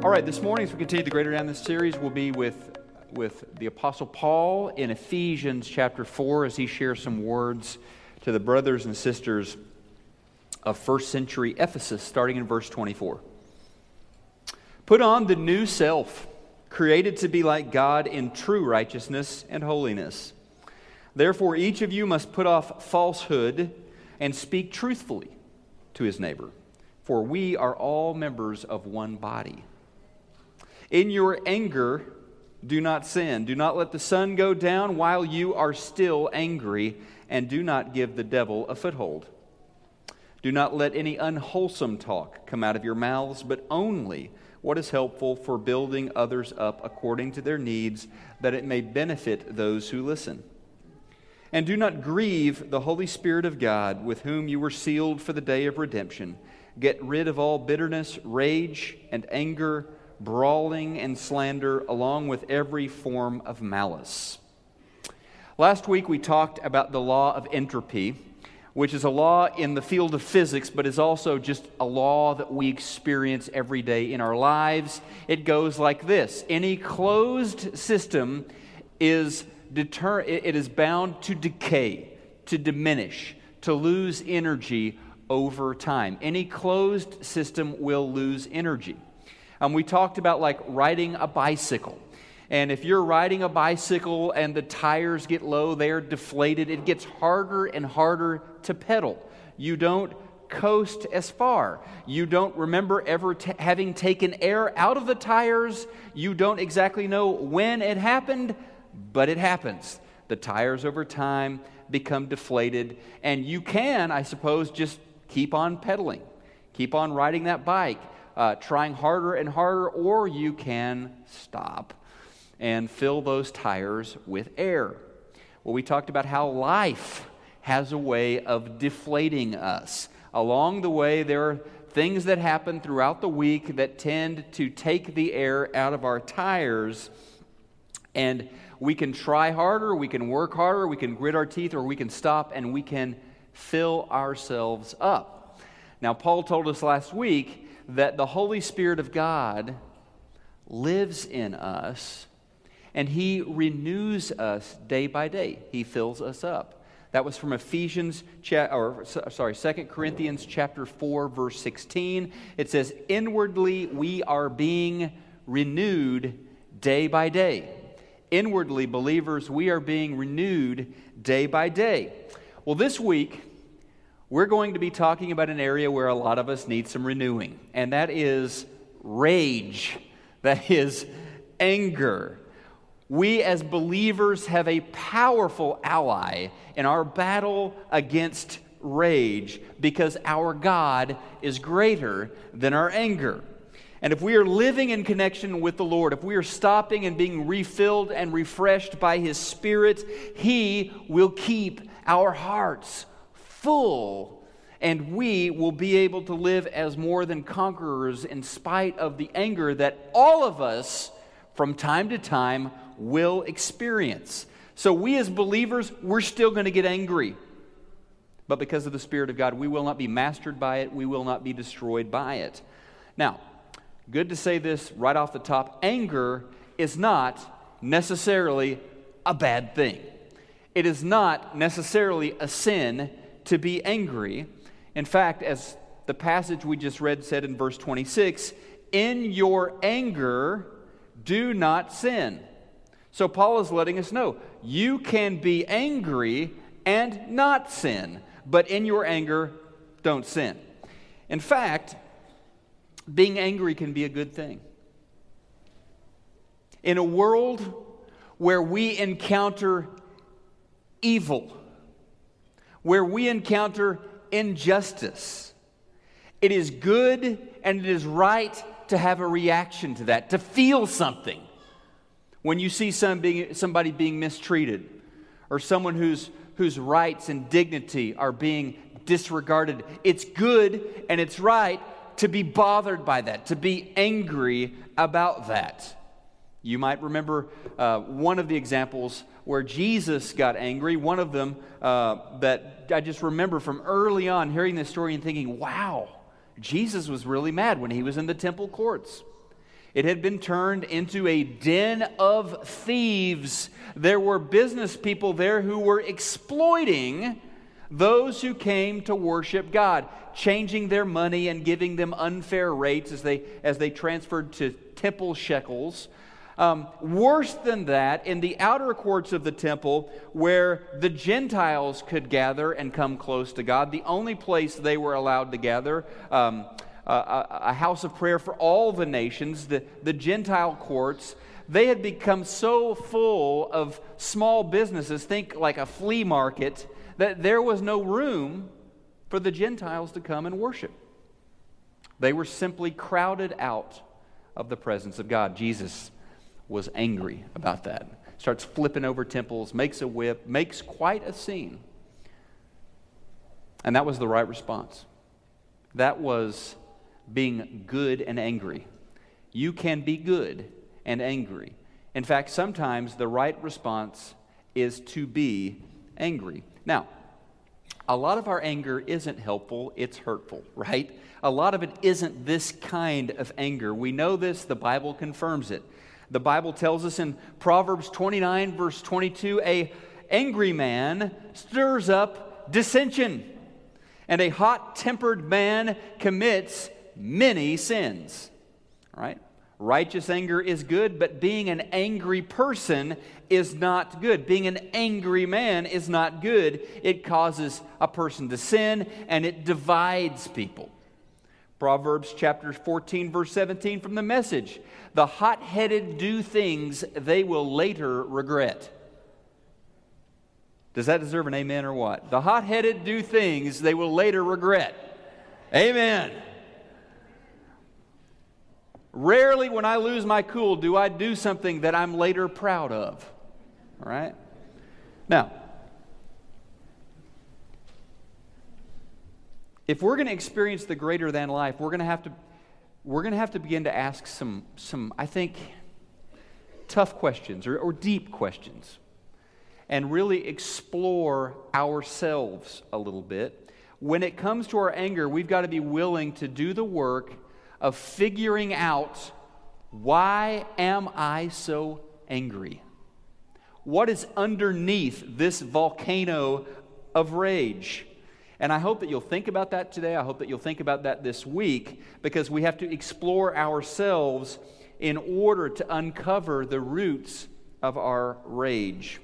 All right, this morning, as we continue the Greater Than this series, we'll be with, with the Apostle Paul in Ephesians chapter 4 as he shares some words to the brothers and sisters of first century Ephesus, starting in verse 24. Put on the new self, created to be like God in true righteousness and holiness. Therefore, each of you must put off falsehood and speak truthfully to his neighbor, for we are all members of one body. In your anger, do not sin. Do not let the sun go down while you are still angry, and do not give the devil a foothold. Do not let any unwholesome talk come out of your mouths, but only what is helpful for building others up according to their needs, that it may benefit those who listen. And do not grieve the Holy Spirit of God, with whom you were sealed for the day of redemption. Get rid of all bitterness, rage, and anger, brawling, and slander, along with every form of malice. Last week we talked about the law of entropy, which is a law in the field of physics, but is also just a law that we experience every day in our lives. It goes like this Any closed system is deter- it is bound to decay, to diminish, to lose energy over time. Any closed system will lose energy. Um, we talked about like riding a bicycle. And if you're riding a bicycle and the tires get low, they're deflated, it gets harder and harder to pedal. You don't coast as far. You don't remember ever t- having taken air out of the tires. You don't exactly know when it happened, but it happens. The tires over time become deflated, and you can, I suppose, just keep on pedaling, keep on riding that bike, uh, trying harder and harder, or you can stop and fill those tires with air. Well, we talked about how life has a way of deflating us. Along the way, there are things that happen throughout the week that tend to take the air out of our tires. And we can try harder, we can work harder, we can grit our teeth, or we can stop and we can fill ourselves up. Now, Paul told us last week that the Holy Spirit of God lives in us and he renews us day by day. He fills us up. That was from Ephesians, or uh, sorry, 2 Corinthians chapter 4, verse 16. It says, Inwardly we are being renewed day by day inwardly, believers, we are being renewed day by day. Well, this week, we're going to be talking about an area where a lot of us need some renewing, and that is rage, that is anger. We as believers have a powerful ally in our battle against rage because our God is greater than our anger. And if we are living in connection with the Lord, if we are stopping and being refilled and refreshed by His Spirit, He will keep our hearts full. And we will be able to live as more than conquerors in spite of the anger that all of us, from time to time, will experience. So, we as believers, we're still going to get angry. But because of the Spirit of God, we will not be mastered by it, we will not be destroyed by it. Now, good to say this right off the top anger is not necessarily a bad thing. It is not necessarily a sin to be angry. In fact, as the passage we just read said in verse 26, in your anger, do not sin. So Paul is letting us know you can be angry and not sin, but in your anger, don't sin. In fact, being angry can be a good thing. In a world where we encounter evil, where we encounter injustice, it is good and it is right to have a reaction to that, to feel something. When you see some being, somebody being mistreated or someone whose, whose rights and dignity are being disregarded, it's good and it's right to be bothered by that, to be angry about that. You might remember uh, one of the examples where Jesus got angry. One of them uh, that I just remember from early on hearing this story and thinking, wow, Jesus was really mad when he was in the temple courts. It had been turned into a den of thieves. There were business people there who were exploiting those who came to worship God, changing their money and giving them unfair rates as they, as they transferred to temple shekels. Um, worse than that, in the outer courts of the temple, where the Gentiles could gather and come close to God, the only place they were allowed to gather, um, a, a house of prayer for all the nations, the, the Gentile courts, they had become so full of small businesses, think like a flea market, that there was no room for the Gentiles to come and worship. They were simply crowded out of the presence of God. Jesus was angry about that. Starts flipping over temples, makes a whip, makes quite a scene. And that was the right response. That was being good and angry. You can be good and angry. In fact, sometimes the right response is to be angry. Now, a lot of our anger isn't helpful, it's hurtful, right? A lot of it isn't this kind of anger. We know this, the Bible confirms it. The Bible tells us in Proverbs 29, verse 22, a angry man stirs up dissension, and a hot tempered man commits many sins. Right? Righteous anger is good, but being an angry person is not good. Being an angry man is not good. It causes a person to sin and it divides people. Proverbs chapter 14, verse 17 from the message The hot headed do things they will later regret. Does that deserve an amen or what? The hot headed do things they will later regret. Amen. Rarely, when I lose my cool, do I do something that I'm later proud of. All right? Now, if we're going to experience the greater than life, we're going to have to we're going to have to begin to ask some some I think tough questions or, or deep questions and really explore ourselves a little bit. When it comes to our anger, we've got to be willing to do the work of figuring out why am I so angry? What is underneath this volcano of rage? And I hope that you'll think about that today. I hope that you'll think about that this week because we have to explore ourselves in order to uncover the roots of our rage.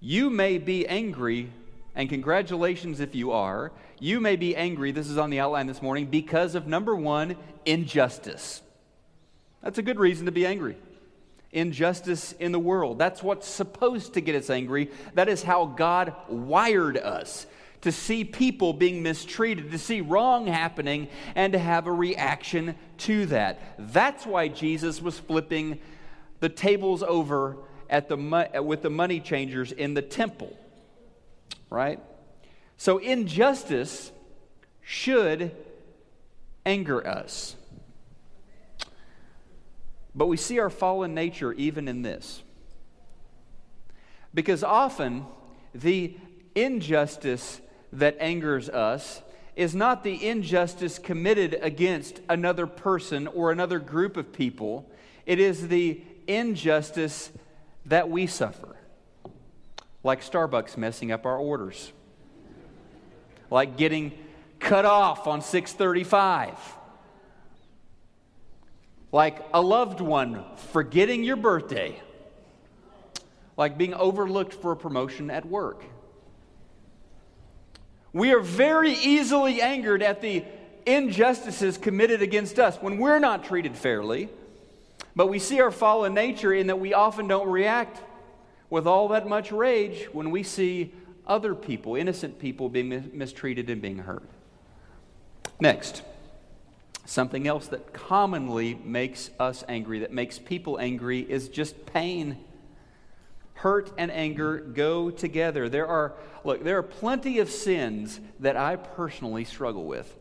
You may be angry, and congratulations if you are. You may be angry, this is on the outline this morning, because of number one, injustice. That's a good reason to be angry. Injustice in the world. That's what's supposed to get us angry. That is how God wired us to see people being mistreated, to see wrong happening, and to have a reaction to that. That's why Jesus was flipping the tables over at the, with the money changers in the temple, right? So, injustice should anger us. But we see our fallen nature even in this. Because often the injustice that angers us is not the injustice committed against another person or another group of people, it is the injustice that we suffer. Like Starbucks messing up our orders. Like getting cut off on 635. Like a loved one forgetting your birthday. Like being overlooked for a promotion at work. We are very easily angered at the injustices committed against us when we're not treated fairly. But we see our fallen nature in that we often don't react with all that much rage when we see other people, innocent people, being mistreated and being hurt. Next, something else that commonly makes us angry, that makes people angry, is just pain. Hurt and anger go together. There are, look, there are plenty of sins that I personally struggle with.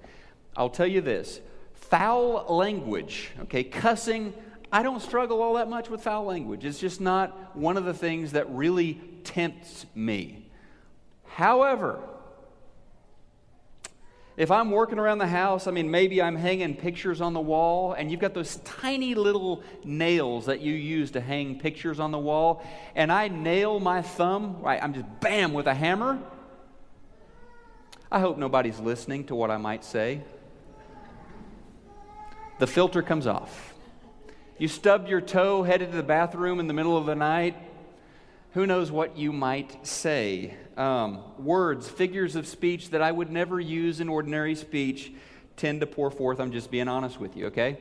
I'll tell you this foul language, okay, cussing, I don't struggle all that much with foul language. It's just not one of the things that really tempts me. However, If I'm working around the house, I mean, maybe I'm hanging pictures on the wall, and you've got those tiny little nails that you use to hang pictures on the wall, and I nail my thumb, right? I'm just bam with a hammer. I hope nobody's listening to what I might say. The filter comes off. You stubbed your toe, headed to the bathroom in the middle of the night. Who knows what you might say? um, words, figures of speech that I would never use in ordinary speech tend to pour forth. I'm just being honest with you, okay?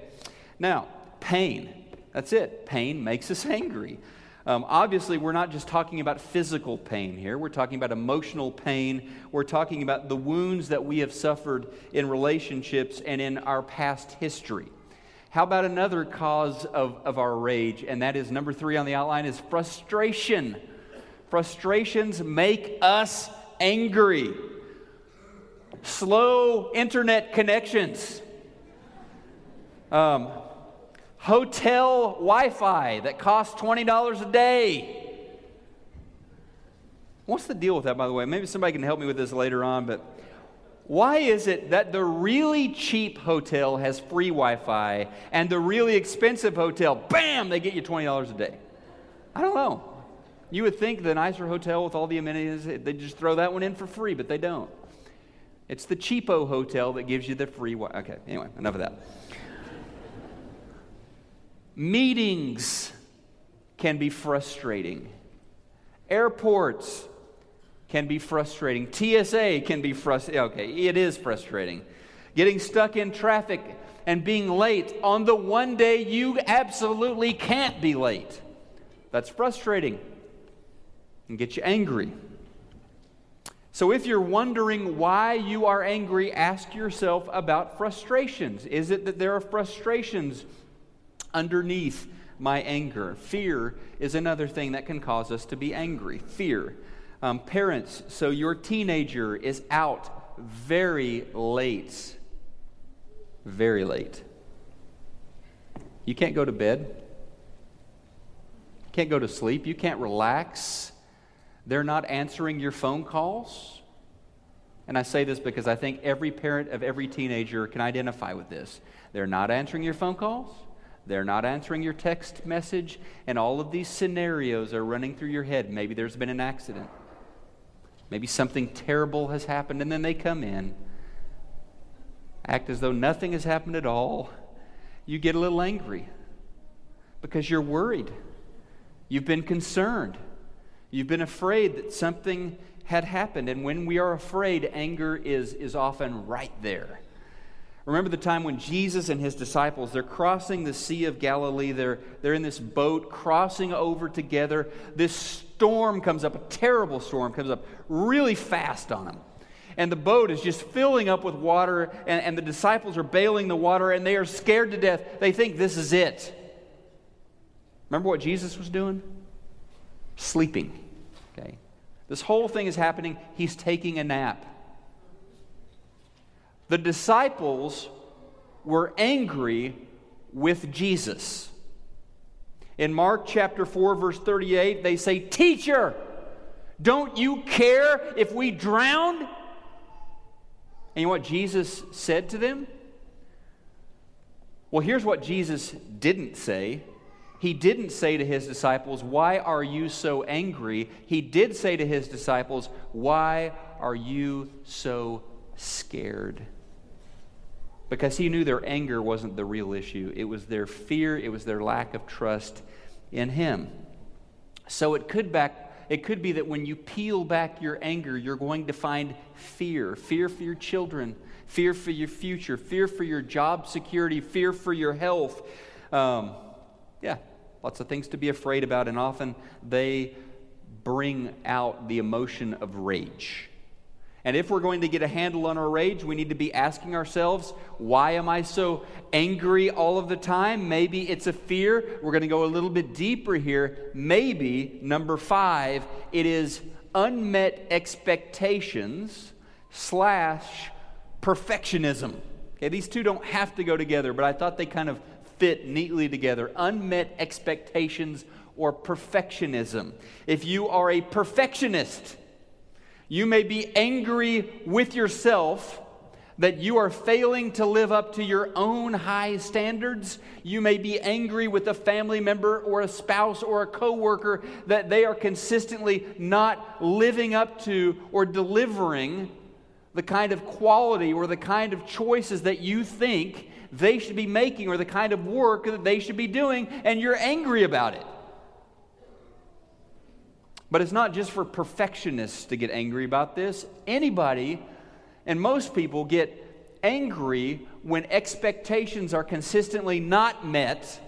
Now, pain. That's it. Pain makes us angry. Um, obviously, we're not just talking about physical pain here. We're talking about emotional pain. We're talking about the wounds that we have suffered in relationships and in our past history. How about another cause of, of our rage? And that is number three on the outline is frustration. Frustrations make us angry. Slow internet connections. Um, hotel Wi Fi that costs $20 a day. What's the deal with that, by the way? Maybe somebody can help me with this later on, but why is it that the really cheap hotel has free Wi Fi and the really expensive hotel, bam, they get you $20 a day? I don't know. You would think the nicer hotel with all the amenities, they just throw that one in for free, but they don't. It's the cheapo hotel that gives you the free. Wi- okay, anyway, enough of that. Meetings can be frustrating. Airports can be frustrating. TSA can be frustrating. Okay, it is frustrating. Getting stuck in traffic and being late on the one day you absolutely can't be late. That's frustrating and get you angry. So, if you're wondering why you are angry, ask yourself about frustrations. Is it that there are frustrations underneath my anger? Fear is another thing that can cause us to be angry. Fear. Um, parents, so your teenager is out very late. Very late. You can't go to bed. You can't go to sleep. You can't relax. They're not answering your phone calls. And I say this because I think every parent of every teenager can identify with this. They're not answering your phone calls. They're not answering your text message. And all of these scenarios are running through your head. Maybe there's been an accident. Maybe something terrible has happened, and then they come in, act as though nothing has happened at all. You get a little angry because you're worried. You've been concerned. You've been afraid that something had happened. And when we are afraid, anger is, is often right there. Remember the time when Jesus and his disciples, they're crossing the Sea of Galilee. They're, they're in this boat crossing over together. This storm comes up, a terrible storm comes up really fast on them. And the boat is just filling up with water, and, and the disciples are bailing the water, and they are scared to death. They think this is it. Remember what Jesus was doing? Sleeping. Okay? This whole thing is happening. He's taking a nap. The disciples were angry with Jesus. In Mark chapter 4, verse 38, they say, Teacher, don't you care if we drown? And you know what Jesus said to them? Well, here's what Jesus didn't say he didn't say to his disciples, Why are you so angry? He did say to his disciples, Why are you so scared? Because he knew their anger wasn't the real issue, it was their fear, it was their lack of trust in him. So it could back it could be that when you peel back your anger, you're going to find fear fear for your children, fear for your future, fear for your job security, fear for your health. Um, yeah, lots of things to be afraid about, and often they bring out the emotion of rage. And if we're going to get a handle on our rage, we need to be asking ourselves, why am I so angry all of the time? Maybe it's a fear. We're going to go a little bit deeper here. Maybe, number five, it is unmet expectations slash perfectionism. Okay, these two don't have to go together, but I thought they kind of fit neatly together unmet expectations or perfectionism. If you are a perfectionist, you may be angry with yourself that you are failing to live up to your own high standards. You may be angry with a family member or a spouse or a coworker that they are consistently not living up to or delivering the kind of quality or the kind of choices that you think they should be making or the kind of work that they should be doing, and you're angry about it. But it's not just for perfectionists to get angry about this. Anybody and most people get angry when expectations are consistently not met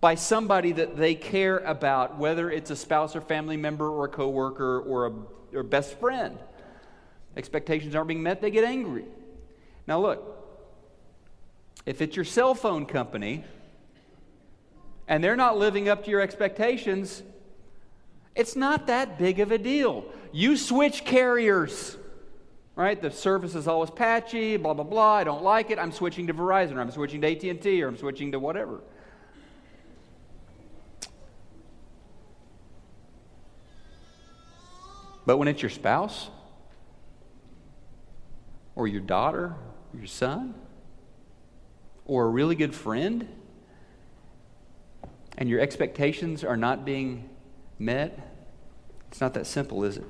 by somebody that they care about, whether it's a spouse or family member or a coworker or a or best friend. Expectations aren't being met, they get angry. Now, look, if it's your cell phone company and they're not living up to your expectations, it's not that big of a deal. You switch carriers right? The service is always patchy, blah blah blah. I don't like it. I'm switching to Verizon, or I'm switching to AT&T, or I'm switching to whatever. But when it's your spouse, or your daughter, or your son, or a really good friend, and your expectations are not being met, it's not that simple, is it?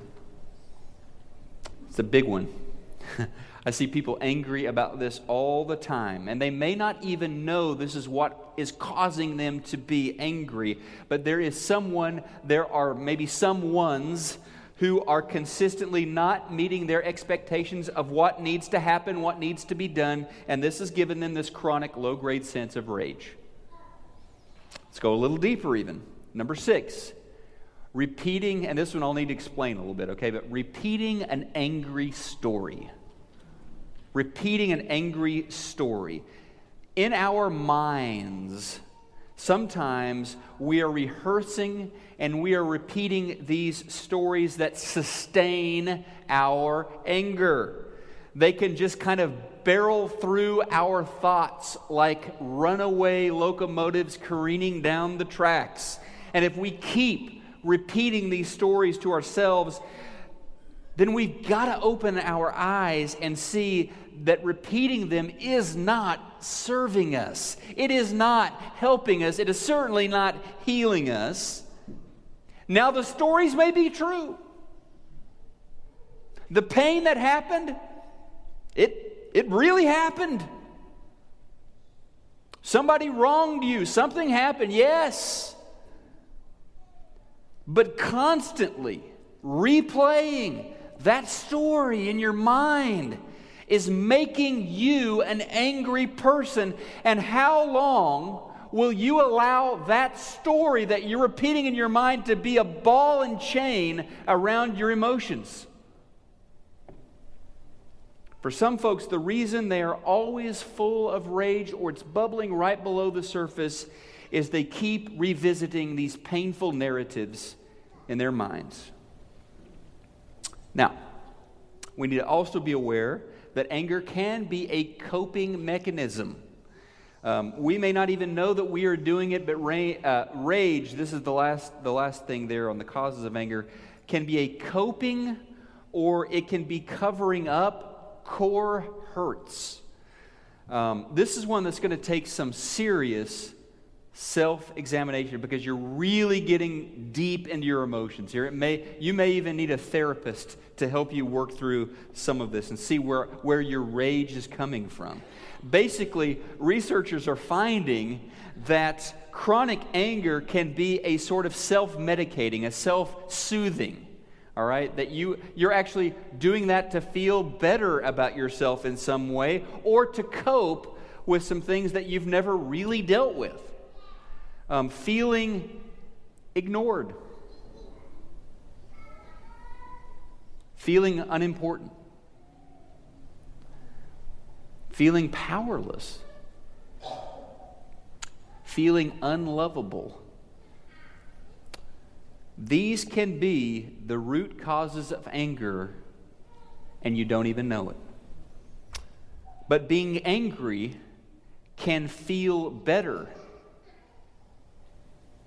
It's a big one. I see people angry about this all the time, and they may not even know this is what is causing them to be angry, but there is someone, there are maybe some ones who are consistently not meeting their expectations of what needs to happen, what needs to be done, and this has given them this chronic low grade sense of rage. Let's go a little deeper, even. Number six, repeating, and this one I'll need to explain a little bit, okay? But repeating an angry story. Repeating an angry story. In our minds, sometimes we are rehearsing and we are repeating these stories that sustain our anger. They can just kind of barrel through our thoughts like runaway locomotives careening down the tracks. And if we keep repeating these stories to ourselves, then we've got to open our eyes and see that repeating them is not serving us. It is not helping us. It is certainly not healing us. Now, the stories may be true. The pain that happened, it, it really happened. Somebody wronged you. Something happened. Yes but constantly replaying that story in your mind is making you an angry person. And how long will you allow that story that you're repeating in your mind to be a ball and chain around your emotions? For some folks, the reason they are always full of rage or it's bubbling right below the surface is they keep revisiting these painful narratives in their minds. Now, we need to also be aware that anger can be a coping mechanism. Um, we may not even know that we are doing it, but ra- uh, rage, this is the last, the last thing there on the causes of anger, can be a coping or it can be covering up core hurts. Um, this is one that's going to take some serious self examination because you're really getting deep into your emotions here. It may, you may even need a therapist to help you work through some of this and see where, where your rage is coming from. Basically, researchers are finding that chronic anger can be a sort of self medicating, a self soothing. All right, that you, you're actually doing that to feel better about yourself in some way or to cope with some things that you've never really dealt with um, feeling ignored, feeling unimportant, feeling powerless, feeling unlovable. These can be the root causes of anger, and you don't even know it. But being angry can feel better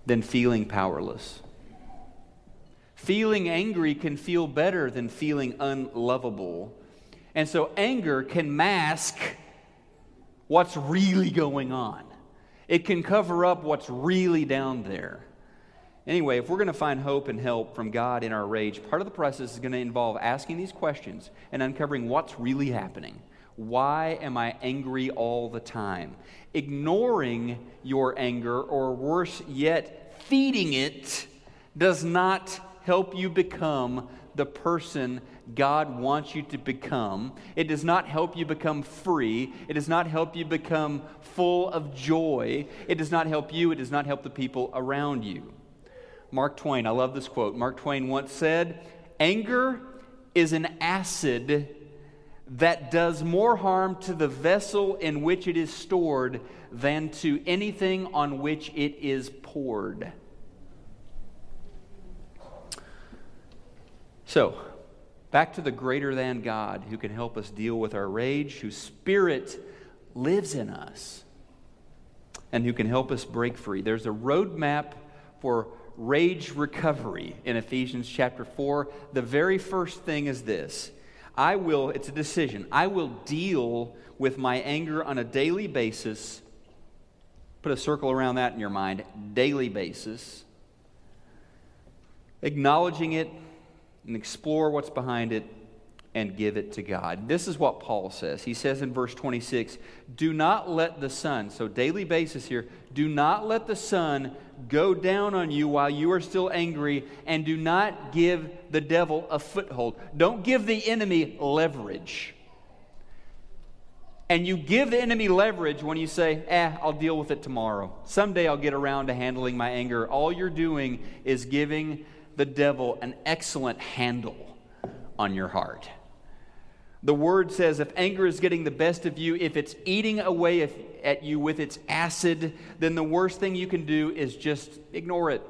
than feeling powerless. Feeling angry can feel better than feeling unlovable. And so anger can mask what's really going on, it can cover up what's really down there. Anyway, if we're going to find hope and help from God in our rage, part of the process is going to involve asking these questions and uncovering what's really happening. Why am I angry all the time? Ignoring your anger, or worse yet, feeding it, does not help you become the person God wants you to become. It does not help you become free. It does not help you become full of joy. It does not help you. It does not help the people around you. Mark Twain, I love this quote. Mark Twain once said, Anger is an acid that does more harm to the vessel in which it is stored than to anything on which it is poured. So, back to the greater than God who can help us deal with our rage, whose spirit lives in us, and who can help us break free. There's a roadmap for rage recovery in Ephesians chapter 4. The very first thing is this I will, it's a decision, I will deal with my anger on a daily basis. Put a circle around that in your mind, daily basis. Acknowledging it and explore what's behind it and give it to God. This is what Paul says. He says in verse 26 Do not let the sun, so daily basis here, do not let the sun go down on you while you are still angry, and do not give the devil a foothold. Don't give the enemy leverage. And you give the enemy leverage when you say, eh, I'll deal with it tomorrow. Someday I'll get around to handling my anger. All you're doing is giving the devil an excellent handle on your heart. The word says if anger is getting the best of you, if it's eating away at you with its acid, then the worst thing you can do is just ignore it,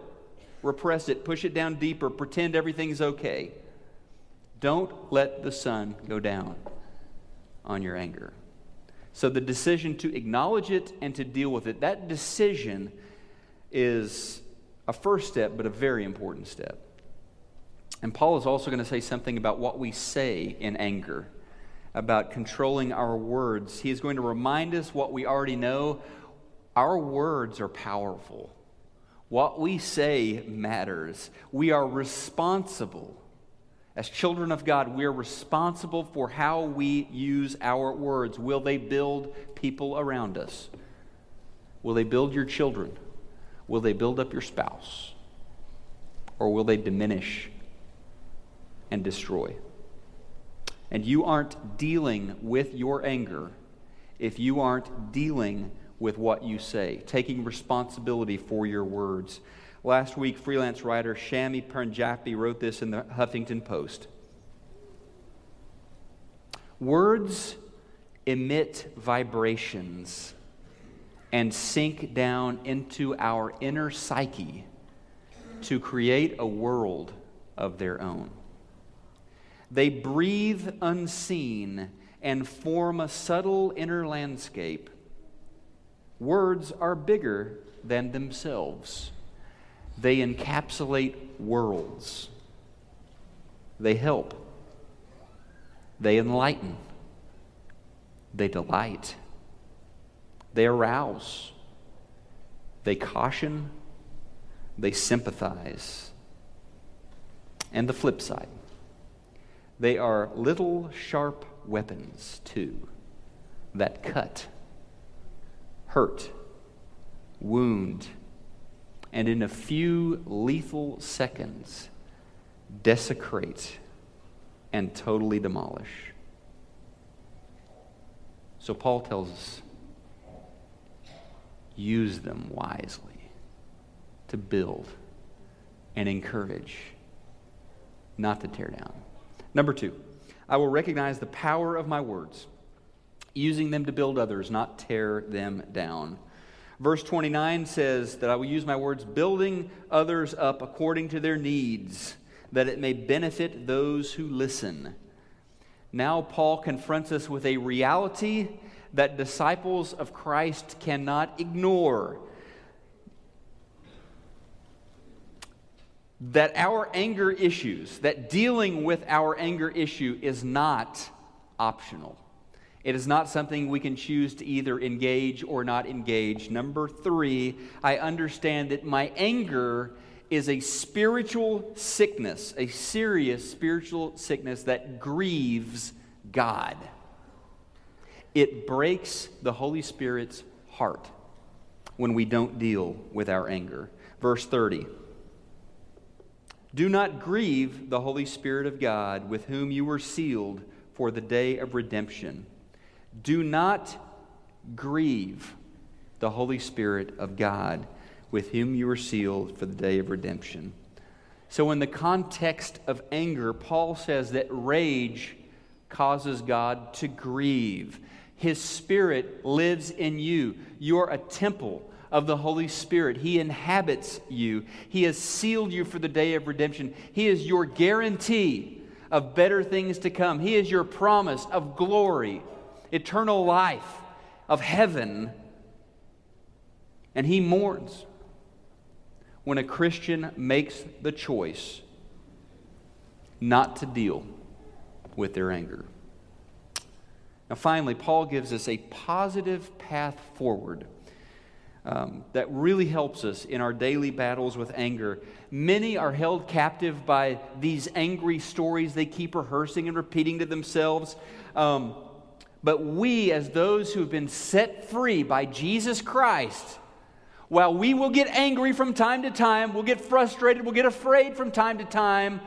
repress it, push it down deeper, pretend everything's okay. Don't let the sun go down on your anger. So the decision to acknowledge it and to deal with it, that decision is a first step, but a very important step. And Paul is also going to say something about what we say in anger about controlling our words. He is going to remind us what we already know. Our words are powerful. What we say matters. We are responsible. As children of God, we are responsible for how we use our words. Will they build people around us? Will they build your children? Will they build up your spouse? Or will they diminish and destroy? And you aren't dealing with your anger if you aren't dealing with what you say, taking responsibility for your words. Last week, freelance writer Shami Panjabi wrote this in the Huffington Post. Words emit vibrations and sink down into our inner psyche to create a world of their own. They breathe unseen and form a subtle inner landscape. Words are bigger than themselves, they encapsulate worlds. They help, they enlighten, they delight, they arouse, they caution, they sympathize. And the flip side they are little sharp weapons, too, that cut, hurt, wound, and in a few lethal seconds desecrate and totally demolish. So Paul tells us use them wisely to build and encourage, not to tear down. Number two, I will recognize the power of my words, using them to build others, not tear them down. Verse 29 says that I will use my words, building others up according to their needs, that it may benefit those who listen. Now, Paul confronts us with a reality that disciples of Christ cannot ignore. That our anger issues, that dealing with our anger issue is not optional. It is not something we can choose to either engage or not engage. Number three, I understand that my anger is a spiritual sickness, a serious spiritual sickness that grieves God. It breaks the Holy Spirit's heart when we don't deal with our anger. Verse 30. Do not grieve the Holy Spirit of God, with whom you were sealed for the day of redemption. Do not grieve the Holy Spirit of God, with whom you were sealed for the day of redemption. So, in the context of anger, Paul says that rage causes God to grieve. His Spirit lives in you. You're a temple of the Holy Spirit. He inhabits you. He has sealed you for the day of redemption. He is your guarantee of better things to come. He is your promise of glory eternal life, of heaven. And he mourns when a Christian makes the choice not to deal with their anger. Now, finally, Paul gives us a positive path forward um, that really helps us in our daily battles with anger. Many are held captive by these angry stories they keep rehearsing and repeating to themselves. Um, but we, as those who have been set free by Jesus Christ, while we will get angry from time to time, we'll get frustrated, we'll get afraid from time to time,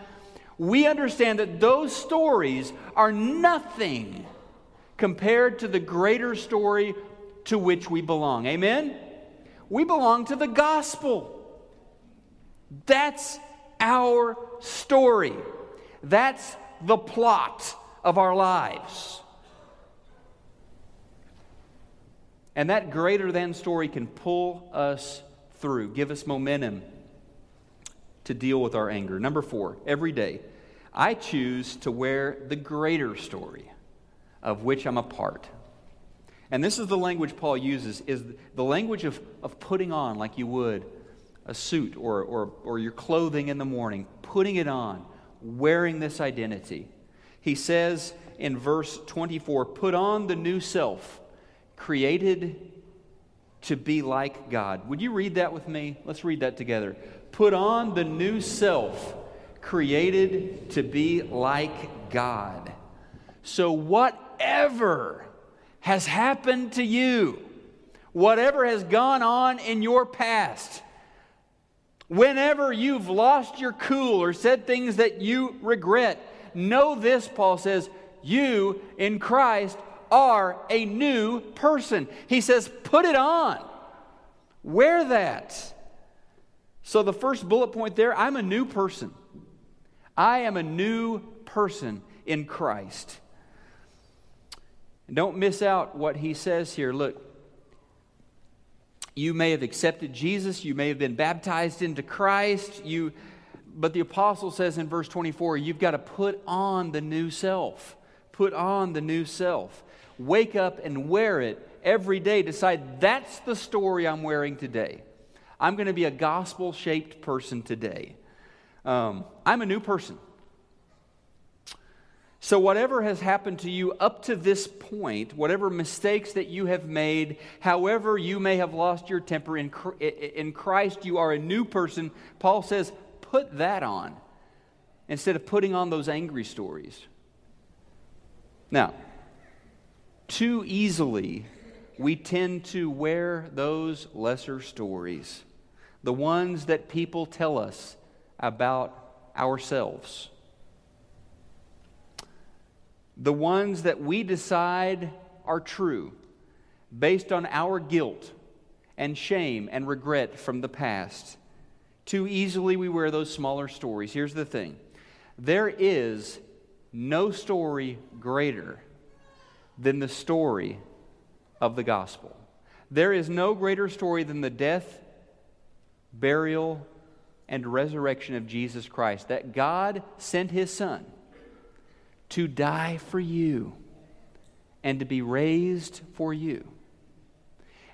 we understand that those stories are nothing compared to the greater story to which we belong. Amen? We belong to the gospel. That's our story. That's the plot of our lives. And that greater than story can pull us through, give us momentum to deal with our anger. Number four, every day, I choose to wear the greater story of which I'm a part. And this is the language Paul uses, is the language of, of putting on like you would a suit or, or, or your clothing in the morning, putting it on, wearing this identity. He says in verse 24, put on the new self created to be like God. Would you read that with me? Let's read that together. Put on the new self, created to be like God. So, whatever has happened to you, whatever has gone on in your past, whenever you've lost your cool or said things that you regret, know this, Paul says, you in Christ are a new person. He says, put it on, wear that. So, the first bullet point there I'm a new person. I am a new person in Christ. And don't miss out what he says here. Look, you may have accepted Jesus, you may have been baptized into Christ, you but the apostle says in verse 24, you've got to put on the new self. Put on the new self wake up and wear it every day. Decide that's the story I'm wearing today. I'm going to be a gospel shaped person today. Um, I'm a new person. So, whatever has happened to you up to this point, whatever mistakes that you have made, however you may have lost your temper, in, Christ you are a new person. Paul says, put that on instead of putting on those angry stories. Now, too easily, we tend to wear those lesser stories, the ones that people tell us about ourselves, the ones that we decide are true based on our guilt and shame and regret from the past. Too easily, we wear those smaller stories. Here's the thing there is no story greater than the story of the gospel. There is no greater story than the death, burial, and resurrection of Jesus Christ. That God sent his Son to die for you and to be raised for you.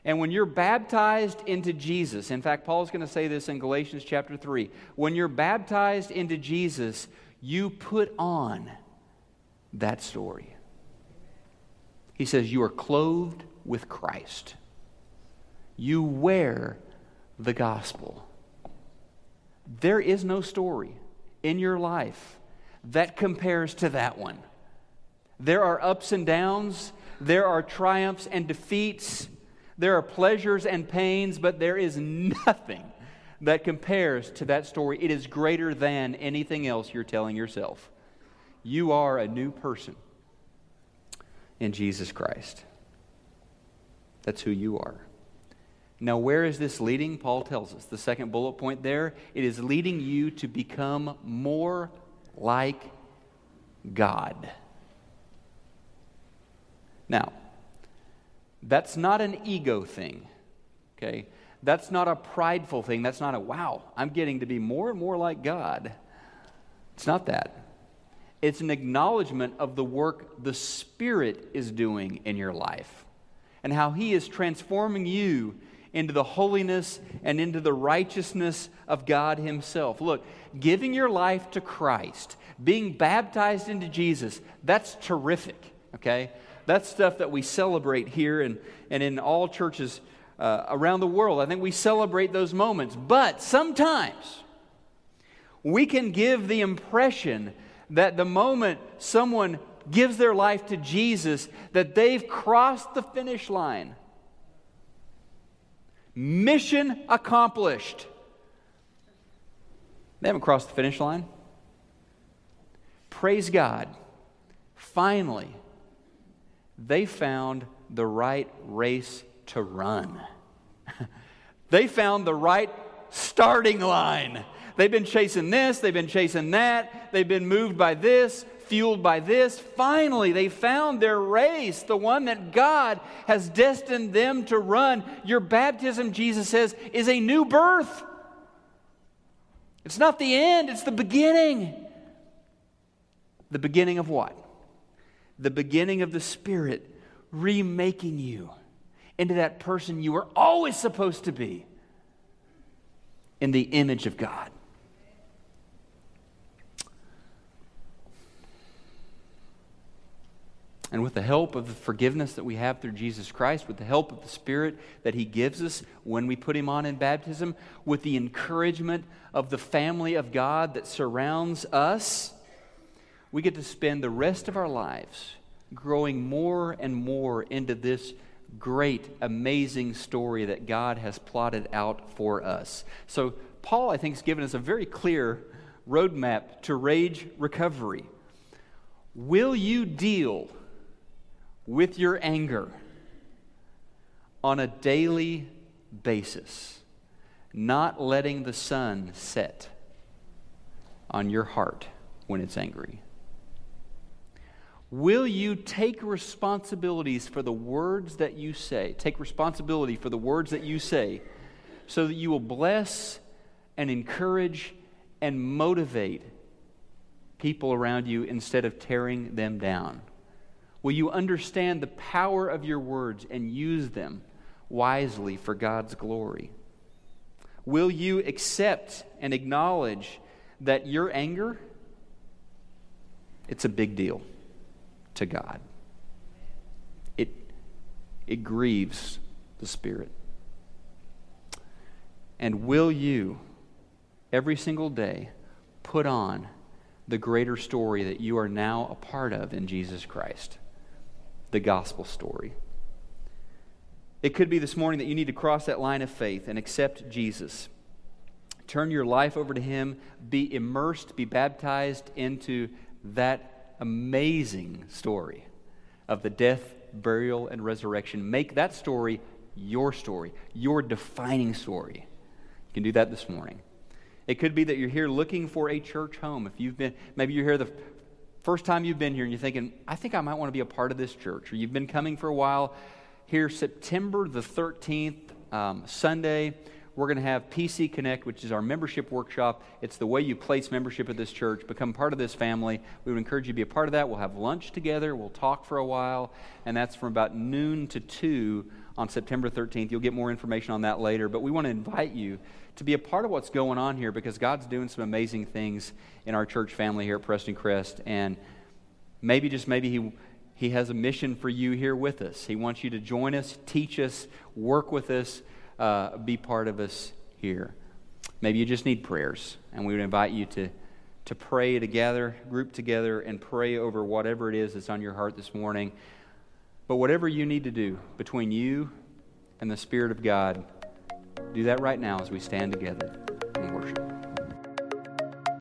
And when you're baptized into Jesus, in fact, Paul's going to say this in Galatians chapter 3. When you're baptized into Jesus, you put on that story. He says, You are clothed with Christ. You wear the gospel. There is no story in your life that compares to that one. There are ups and downs, there are triumphs and defeats, there are pleasures and pains, but there is nothing that compares to that story. It is greater than anything else you're telling yourself. You are a new person in Jesus Christ. That's who you are. Now, where is this leading? Paul tells us. The second bullet point there it is leading you to become more like God. Now, that's not an ego thing, okay? That's not a prideful thing. That's not a, wow, I'm getting to be more and more like God. It's not that. It's an acknowledgement of the work the Spirit is doing in your life and how He is transforming you into the holiness and into the righteousness of God Himself. Look, giving your life to Christ, being baptized into Jesus, that's terrific, okay? That's stuff that we celebrate here and, and in all churches uh, around the world. I think we celebrate those moments. But sometimes we can give the impression that the moment someone gives their life to Jesus, that they've crossed the finish line. Mission accomplished. They haven't crossed the finish line. Praise God. Finally, they found the right race to run. they found the right starting line. They've been chasing this, they've been chasing that, they've been moved by this, fueled by this. Finally, they found their race, the one that God has destined them to run. Your baptism, Jesus says, is a new birth. It's not the end, it's the beginning. The beginning of what? The beginning of the Spirit remaking you into that person you were always supposed to be in the image of God. And with the help of the forgiveness that we have through Jesus Christ, with the help of the Spirit that He gives us when we put Him on in baptism, with the encouragement of the family of God that surrounds us, we get to spend the rest of our lives growing more and more into this great, amazing story that God has plotted out for us. So, Paul, I think, has given us a very clear roadmap to rage recovery. Will you deal with your anger on a daily basis, not letting the sun set on your heart when it's angry? Will you take responsibilities for the words that you say? Take responsibility for the words that you say so that you will bless and encourage and motivate people around you instead of tearing them down. Will you understand the power of your words and use them wisely for God's glory? Will you accept and acknowledge that your anger it's a big deal to God. It it grieves the spirit. And will you every single day put on the greater story that you are now a part of in Jesus Christ? The gospel story. It could be this morning that you need to cross that line of faith and accept Jesus. Turn your life over to Him, be immersed, be baptized into that amazing story of the death, burial, and resurrection. Make that story your story, your defining story. You can do that this morning. It could be that you're here looking for a church home. If you've been, maybe you're here the first time you've been here and you're thinking, I think I might want to be a part of this church, or you've been coming for a while, here September the 13th, um, Sunday, we're going to have PC Connect, which is our membership workshop. It's the way you place membership at this church, become part of this family. We would encourage you to be a part of that. We'll have lunch together, we'll talk for a while, and that's from about noon to 2 on September 13th. You'll get more information on that later, but we want to invite you to be a part of what's going on here because God's doing some amazing things in our church family here at Prestoncrest. And maybe, just maybe, He, He has a mission for you here with us. He wants you to join us, teach us, work with us, uh, be part of us here. Maybe you just need prayers, and we would invite you to, to pray together, group together, and pray over whatever it is that's on your heart this morning. But whatever you need to do between you and the Spirit of God, do that right now as we stand together and worship.